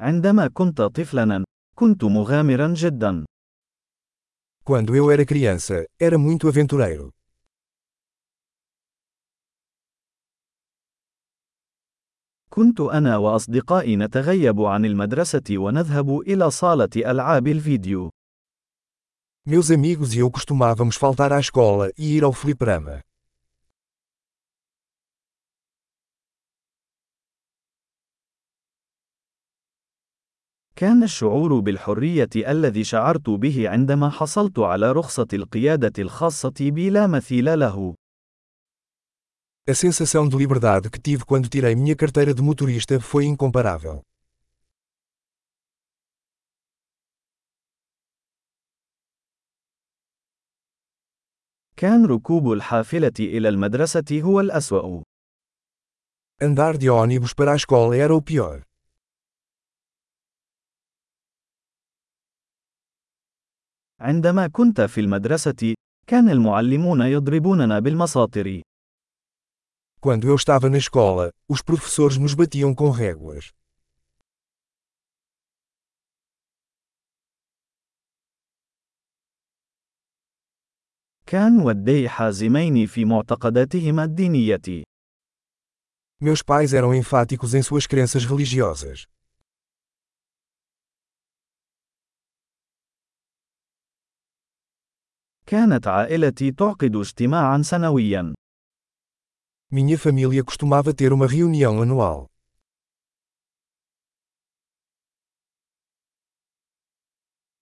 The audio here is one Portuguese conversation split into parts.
عندما كنت طفلا، كنت مغامرا جدا. Quando eu era criança, era muito aventureiro. كنت أنا وأصدقائي نتغيب عن المدرسة ونذهب إلى صالة ألعاب الفيديو. Meus amigos e eu costumávamos faltar à escola e ir ao fliperama. كان الشعور بالحرية الذي شعرت به عندما حصلت على رخصة القيادة الخاصة بي لا مثيل له. A sensação de liberdade que tive quando tirei minha carteira de motorista foi incomparável. كان ركوب الحافلة إلى المدرسة هو الأسوأ. Andar de ônibus para a escola era o pior. عندما كنت في المدرسة، كان المعلمون يضربوننا بالمساطر. Quando eu estava na escola, os professores nos batiam com réguas. كان والدي حازمين في معتقداتهما الدينية. Meus pais eram enfáticos em suas crenças religiosas. كانت عائلتي تعقد اجتماعا سنويا. Minha família costumava ter uma reunião anual.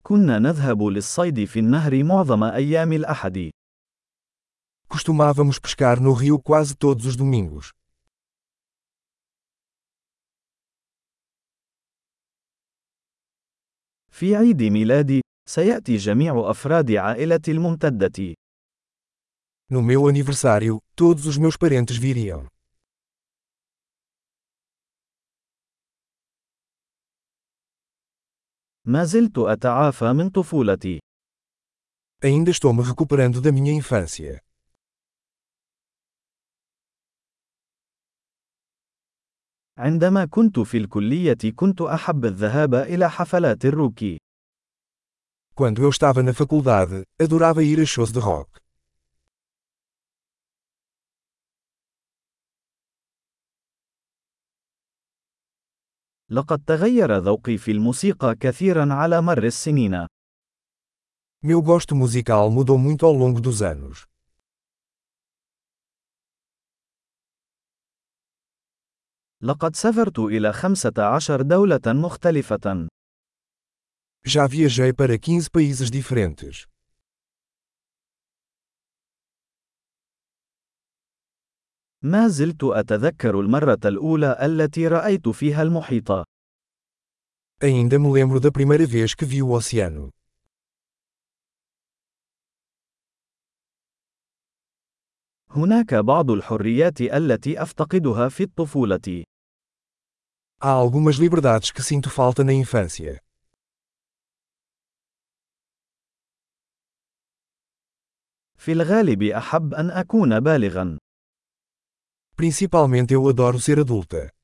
كنا نذهب للصيد في النهر معظم أيام الأحد. Costumávamos pescar no rio quase todos os domingos. في عيد ميلادي، سيأتي جميع أفراد عائلتي الممتدة. No meu aniversário, todos os meus parentes viriam. ما زلت أتعافى من طفولتي. Ainda estou me recuperando da minha infância. عندما كنت في الكلية كنت أحب الذهاب إلى حفلات الروك. Quando eu estava na faculdade, adorava ir a shows de rock. لقد تغير ذوقي في الموسيقى كثيرا على مر السنين. Meu gosto musical mudou muito ao longo dos anos. لقد سافرت إلى 15 دولة مختلفة. Já viajei para 15 países diferentes. ما زلت أتذكر المرة الأولى التي رأيت فيها المحيط. Ainda me lembro da primeira vez que vi o oceano. هناك بعض الحريات التي أفتقدها في الطفولة. Há algumas liberdades que sinto falta na infância. في الغالب أحب أن أكون بالغا. Principalmente eu adoro ser adulta.